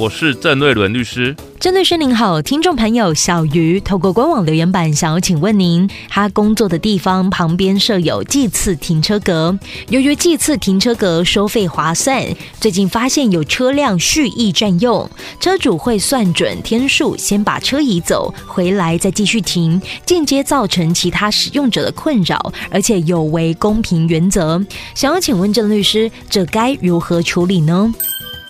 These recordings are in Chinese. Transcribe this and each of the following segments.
我是郑瑞伦律师。郑律师您好，听众朋友小鱼透过官网留言板想要请问您，他工作的地方旁边设有计次停车格，由于计次停车格收费划算，最近发现有车辆蓄意占用，车主会算准天数，先把车移走，回来再继续停，间接造成其他使用者的困扰，而且有违公平原则。想要请问郑律师，这该如何处理呢？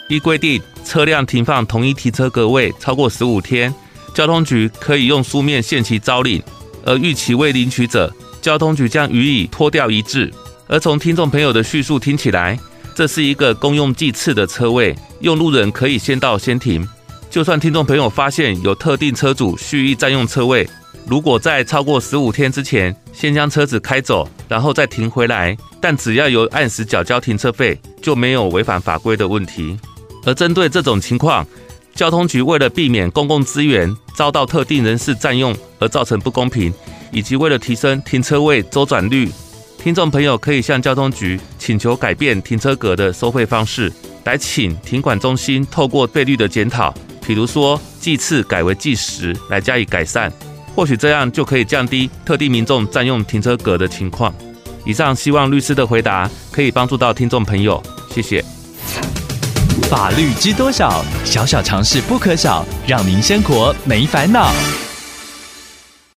依规定，车辆停放同一停车格位超过十五天，交通局可以用书面限期招领；而逾期未领取者，交通局将予以拖吊移置。而从听众朋友的叙述听起来，这是一个公用计次的车位，用路人可以先到先停。就算听众朋友发现有特定车主蓄意占用车位，如果在超过十五天之前先将车子开走，然后再停回来，但只要有按时缴交停车费，就没有违反法规的问题。而针对这种情况，交通局为了避免公共资源遭到特定人士占用而造成不公平，以及为了提升停车位周转率，听众朋友可以向交通局请求改变停车格的收费方式，来请停管中心透过费率的检讨，比如说计次改为计时来加以改善，或许这样就可以降低特定民众占用停车格的情况。以上希望律师的回答可以帮助到听众朋友，谢谢。法律知多少？小小常识不可少，让您生活没烦恼。